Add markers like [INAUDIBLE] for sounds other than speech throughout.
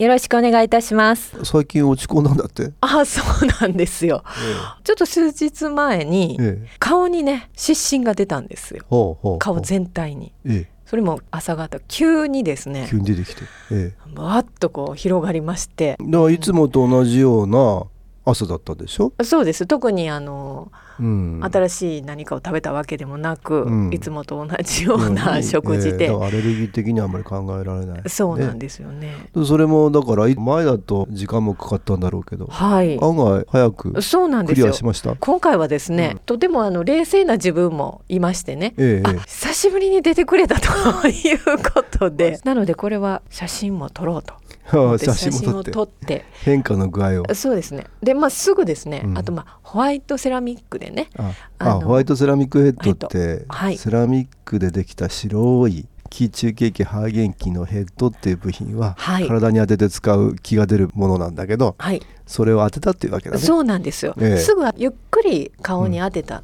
よろしくお願いいたします。最近落ち込んだんだって。あそうなんですよ、ええ、ちょっと数日前に、え、顔にね湿疹が出たんですよ。顔全体に、それも朝方急にですね。急に出てきて、ええ、わっとこう広がりまして。だからいつもと同じような朝だったでしょ？そうです。特にあの、うん、新しい何かを食べたわけでもなく、うん、いつもと同じような食事で、うんえー、アレルギー的にはあまり考えられない、そうなんですよね。それもだから前だと時間もかかったんだろうけど、はい、案外早くそうなんですよ。今回はですね、とてもあの冷静な自分もいましてね、えー、久しぶりに出てくれたということで。[LAUGHS] なのでこれは写真も撮ろうと写真を撮って。変化の具合を。そうですね。でまあすぐですね、うん、あとまあホワイトセラミックでね。あホワイトセラミックヘッドって、はい、セラミックでできた白い気中継機ハーゲン機のヘッドっていう部品は、はい、体に当てて使う気が出るものなんだけど、はい、それを当てたっていうわけだね。そうなんですよ、ええ、すぐゆっくり顔に当てた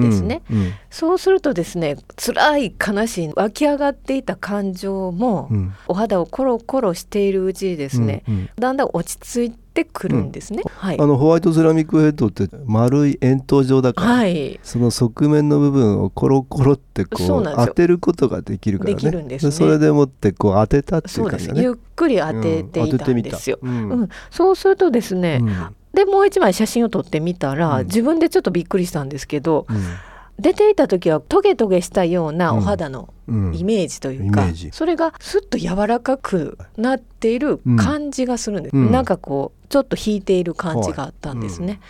ですね、うんうん、そうするとですね辛い悲しい湧き上がっていた感情も、うん、お肌をコロコロしているうちにですね、うんうん、だんだん落ち着いてくるんですね、はい、あのホワイトセラミックヘッドって丸い円筒状だから、はい、その側面の部分をコロコロってこう当てることができるからね。でね、それでもってこう当てたっていう感じだね。ゆっくり当てていたんですよ、うん。そうするとですね、でもう一枚写真を撮ってみたら、うん、自分でちょっとびっくりしたんですけど、うん、出ていた時はトゲトゲしたようなお肌のイメージというか、うん、それがすっと柔らかくなっている感じがするんです、うん、なんかこうちょっと引いている感じがあったんですね。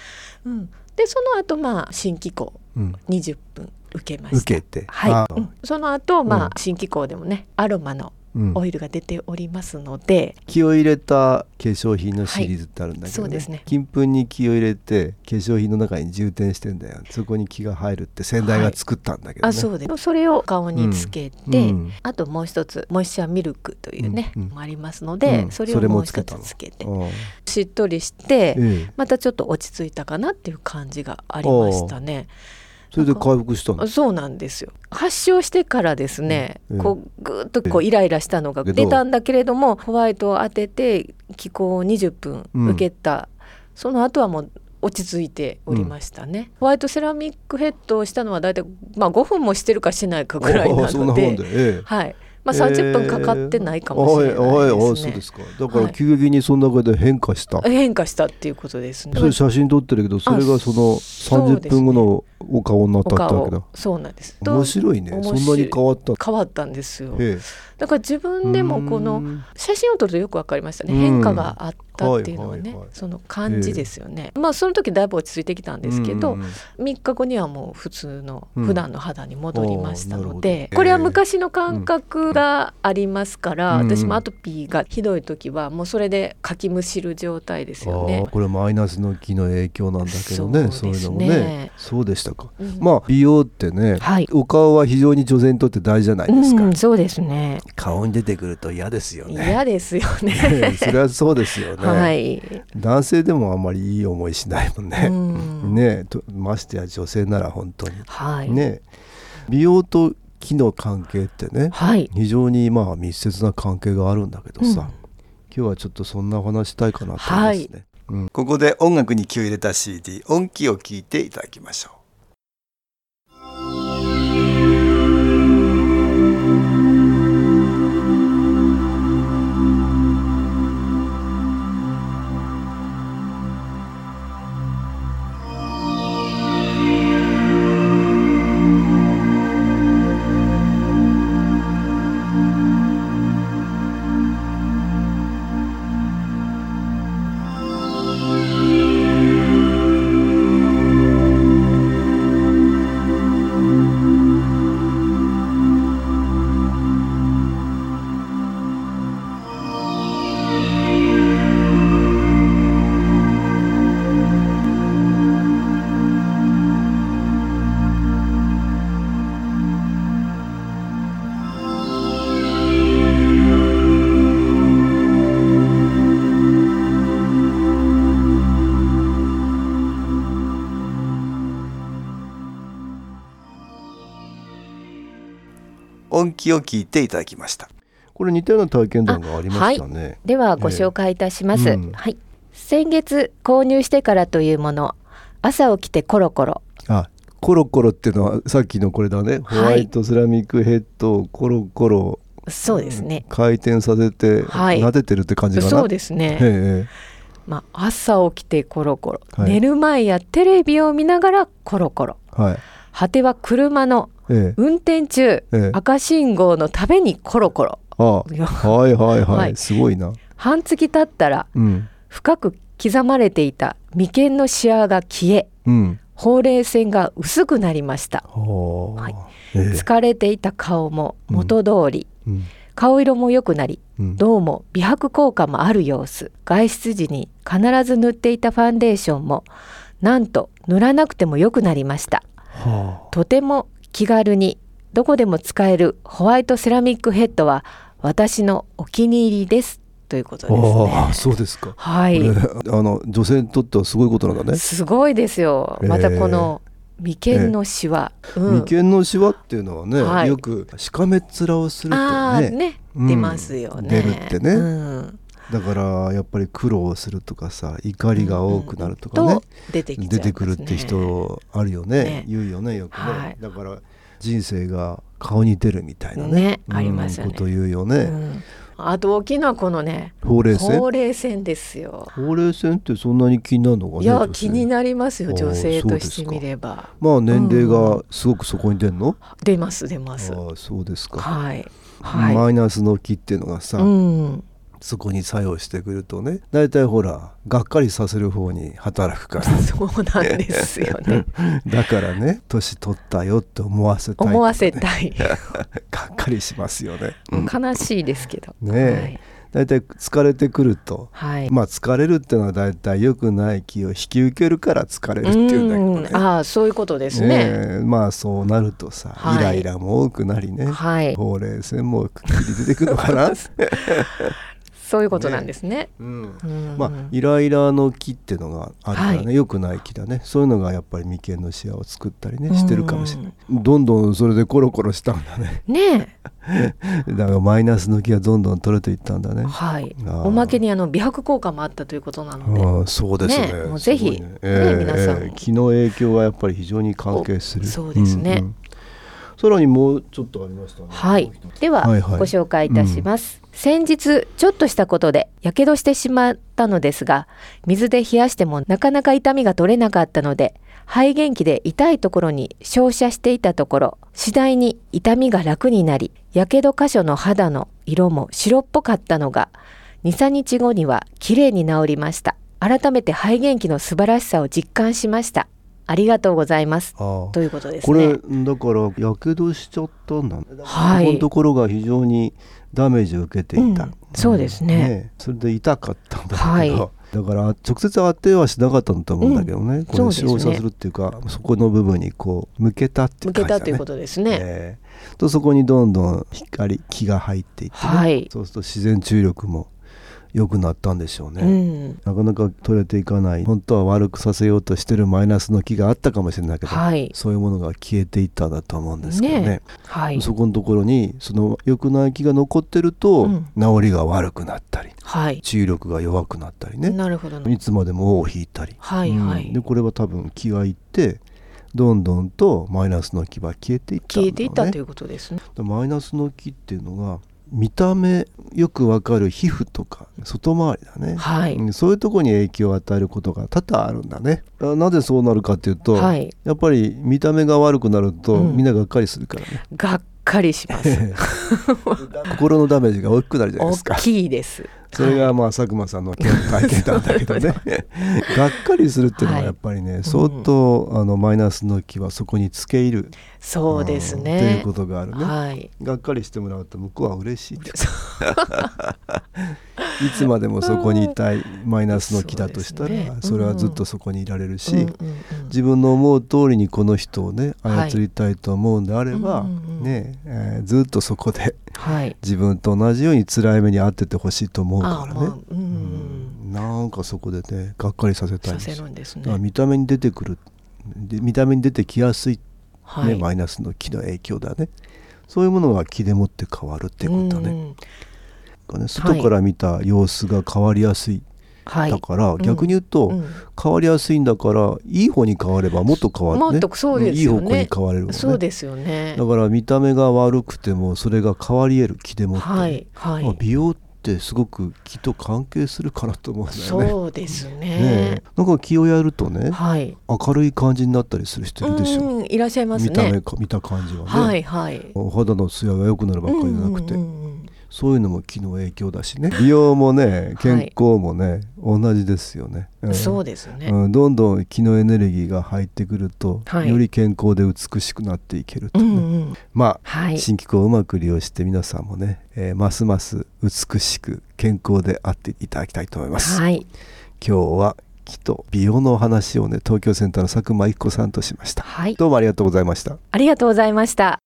うん、でその後まあ新機構20分受けました。受けて、はい、その後まあ新機構でもねアロマのオイルが出ておりますので、うん、気を入れた化粧品のシリーズってあるんだけど、ね。はい、そうですね。金粉に気を入れて化粧品の中に充填してんだよそこに気が入るって先代が作ったんだけど、ね。はい、あそうです。それを顔につけて、うん、あともう一つモイスチャーミルクというね、うん、ありますので、それをもう一つつけてしっとりして、またちょっと落ち着いたかなっていう感じがありましたね。それで回復したの？そうなんですよ。発症してからですね、うん、こうぐっとこうイライラしたのが出たんだけれどもホワイトを当てて気候を20分受けた、うん、その後はもう落ち着いておりましたね、うん、ホワイトセラミックヘッドをしたのは大体まあ5分もしてるかしないかぐらいなので、ええ、はいまあ、30分かかってないかもしれないですね。えー、そうですかだから急激にその中で変化した、はい、変化したっていうことですね。それ写真撮ってるけどそれがその30分後のお顔になったってわけだ。そうなんです。面白いね。そんなに変わった。変わったんですよ。だから自分でもこの写真を撮るとよくわかりましたね。変化があったっていうのはね、はいはいはい、その感じですよね。まあその時だいぶ落ち着いてきたんですけど、3日後にはもう普通の普段の肌に戻りましたので、これは昔の感覚がありますから、私もアトピーがひどい時はもうそれでかきむしる状態ですよね。これマイナスの気の影響なんだけどね、そう、ね,、いうのもね。そうでしたか。うん、まあ美容ってね、はい、お顔は非常に女性にとって大事じゃないですか。うん、そうですね。顔に出てくると嫌ですよね。嫌ですよね。[LAUGHS] それはそうですよね。はい。男性でもあんまりいい思いしないもんね。んねとましてや女性なら本当に。はい。ね美容と木の関係ってね、はい、非常にまあ密接な関係があるんだけどさ、うん、今日はちょっとそんな話したいかなと思いますね、はいうん、ここで音楽に気を入れた CD 音気を聞いていただきましょう音気を聞いていただきました。これ似たような体験談がありましたね、はい、ではご紹介いたします、えーうん、はい。先月購入してからというもの朝起きてコロコロ。あコロコロっていうのはさっきのこれだね、ホワイトセラミックヘッドをコロコロそうですね。回転させて、はい、撫でてるって感じかな？そうですね。まあ、朝起きてコロコロ、はい、寝る前やテレビを見ながらコロコロ、はい、果ては車の運転中、ええ、赤信号のためにコロコロ。あ [LAUGHS] はいはいはい、はい、すごいな。半月経ったら、うん、深く刻まれていた眉間のシワが消え、うん、ほうれい線が薄くなりました、はい。えー、疲れていた顔も元通り、うん、顔色も良くなり、どうも美白効果もある様子外出時に必ず塗っていたファンデーションもなんと塗らなくても良くなりました、はあ、とても気軽にどこでも使えるホワイトセラミックヘッドは私のお気に入りですということですね。あそうですか。はい。あの女性にとってはすごいことなんだね。すごいですよ。またこの眉間のシワ、えーうん、眉間のシワっていうのはね、はい、よくしかめっ面をするとねね、出ますよね。出るってね。うんだからやっぱり苦労するとかさ怒りが多くなるとかね、うん、出て出てくるって人あるよね、ね、言うよねよくね、はい、だから人生が顔に出るみたいなね、ねありますよね。こと言うよね、あと大きなこのねほうれい線ほうれい線ですよ。ほうれい線ってそんなに気になるのかねいや気になりますよ女性としてみれば。まあ年齢がすごくそこに出るの、うん、出ます出ます。あそうですか。はい、はい、マイナスの気っていうのがさ、うんそこに作用してくるとね大体ほらがっかりさせる方に働くから。[LAUGHS] そうなんですよね。[LAUGHS] だからね年取ったよって思わせたい、ね、思わせたい。[LAUGHS] がっかりしますよね、悲しいですけど。ね、はい。大体疲れてくると、はい、まあ疲れるっていうのは大体良くない気を引き受けるから疲れるっていうんだけどね。ああそういうことですね、ね、まあそうなるとさ、はい、イライラも多くなりね、はい、ほうれい線もくっきり出てくるのかなそういうことなんですね。ねうん、まあイライラの木っていうのがあるからね、はい、よくない木だねそういうのがやっぱり眉間のシワを作ったりねしてるかもしれない。どんどんそれでコロコロしたんだね。ね [LAUGHS] だからマイナスの木がどんどん取れていったんだね。はい。おまけにあの美白効果もあったということなので。あそうですね。ねもうぜひ、ね、えー、皆さん、えー、気の影響はやっぱり非常に関係する。そうですね。うんうんさらにもうちょっとありましたね。はい。では、はいはい、ご紹介いたします。うん、先日ちょっとしたことで火傷してしまったのですが、水で冷やしてもなかなか痛みが取れなかったので、肺元気で痛いところに照射していたところ、次第に痛みが楽になり、火傷箇所の肌の色も白っぽかったのが、2、3日後には綺麗に治りました。改めて肺元気の素晴らしさを実感しました。ありがとうございます。ということです、ね、これだからやけどしちゃったんだ、ね。はい。このところが非常にダメージを受けていた。うん、そうですね、ね、それで痛かったんだけど、はい、だから直接当てはしなかったんだと思うんだけどね。うん、これ照射するっていうか、そこの部分にこう向けたっていう感じだ、ね、向けたということですね。え。ー、とそこにどんどん光気が入っていって、ね、はい、そうすると自然注力も良くなったんでしょうね、うん、なかなか取れていかない。本当は悪くさせようとしてるマイナスの気があったかもしれないけど、はい、そういうものが消えていったんだと思うんですけどね、ね。はい、そこのところにその良くない気が残ってると、うん、治りが悪くなったり、はい、注意力が弱くなったりね。なるほどいつまでも尾を引いたり、はいはい、でこれは多分気がいってどんどんとマイナスの気は消えていった、ね、消えていったということですね。マイナスの気っていうのが見た目よくわかる皮膚とか外回りだね、はい、そういうところに影響を与えることが多々あるんだね。なぜそうなるかっていうと、はい、やっぱり見た目が悪くなると、みんながっかりするからね。がっかりします。[LAUGHS] 心のダメージが大きくなるじゃないですか。大きいですそれがまあ佐久間さんの体験なんだけどね。[LAUGHS] がっかりするっていうのはやっぱりね、はい、相当あのマイナスの気はそこにつけ入る。そうですね。っていうことがあるね、はい、がっかりしてもらうと向こうは嬉しいいつまでもそこにいたいマイナスの気だとしたら、ね、それはずっとそこにいられるし、うんうん、自分の思う通りにこの人をね操りたいと思うんであれば、はい、ね、えー、ずっとそこで、はい、自分と同じように辛い目に遭っててほしいと思うからね、うん、なんかそこでねがっかりさせたいんです。ね、見た目に出てくる見た目に出てきやすい、ね、はい、マイナスの気の影響だね。そういうものが気でもって変わるっていうことね。ね外から見た様子が変わりやすい、はい、だから逆に言うと、うん変わりやすいんだからいい方に変わればもっと変わるねもっとそうですよねいい方向に変われる、ね、そうですよねだから見た目が悪くてもそれが変わり得る気でもって、はいはい、美容ってすごく気と関係するかなと思うんだよね。そうですね。ねなんか気をやるとね、はい、明るい感じになったりする人いるでしょ。ういらっしゃいますね。見た目見た感じはね。はいはい。お肌の艶が良くなるばっかりじゃなくて。うんうんうんそういうのも気の影響だしね。[LAUGHS] 美容もね健康もね、はい、同じですよね、うん、そうですね、うん、どんどん気のエネルギーが入ってくると、はい、より健康で美しくなっていけるとね、うんうん、まあ、はい、新機構をうまく利用して皆さんもね、えー、ますます美しく健康であっていただきたいと思います、はい、今日は気と美容のお話をね東京センターの佐久間一子さんとしました、はい、どうもありがとうございました。ありがとうございました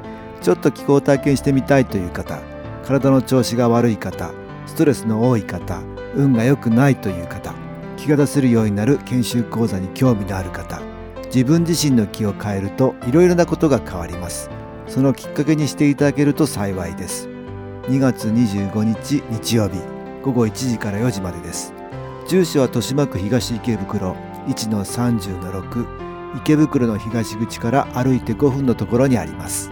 ちょっと気候を体験してみたいという方体の調子が悪い方ストレスの多い方運が良くないという方気が出せるようになる研修講座に興味のある方自分自身の気を変えるといろいろなことが変わります。そのきっかけにしていただけると幸いです。2月25日日曜日午後1時から4時までです。住所は豊島区東池袋1-30-6池袋の東口から歩いて5分のところにあります。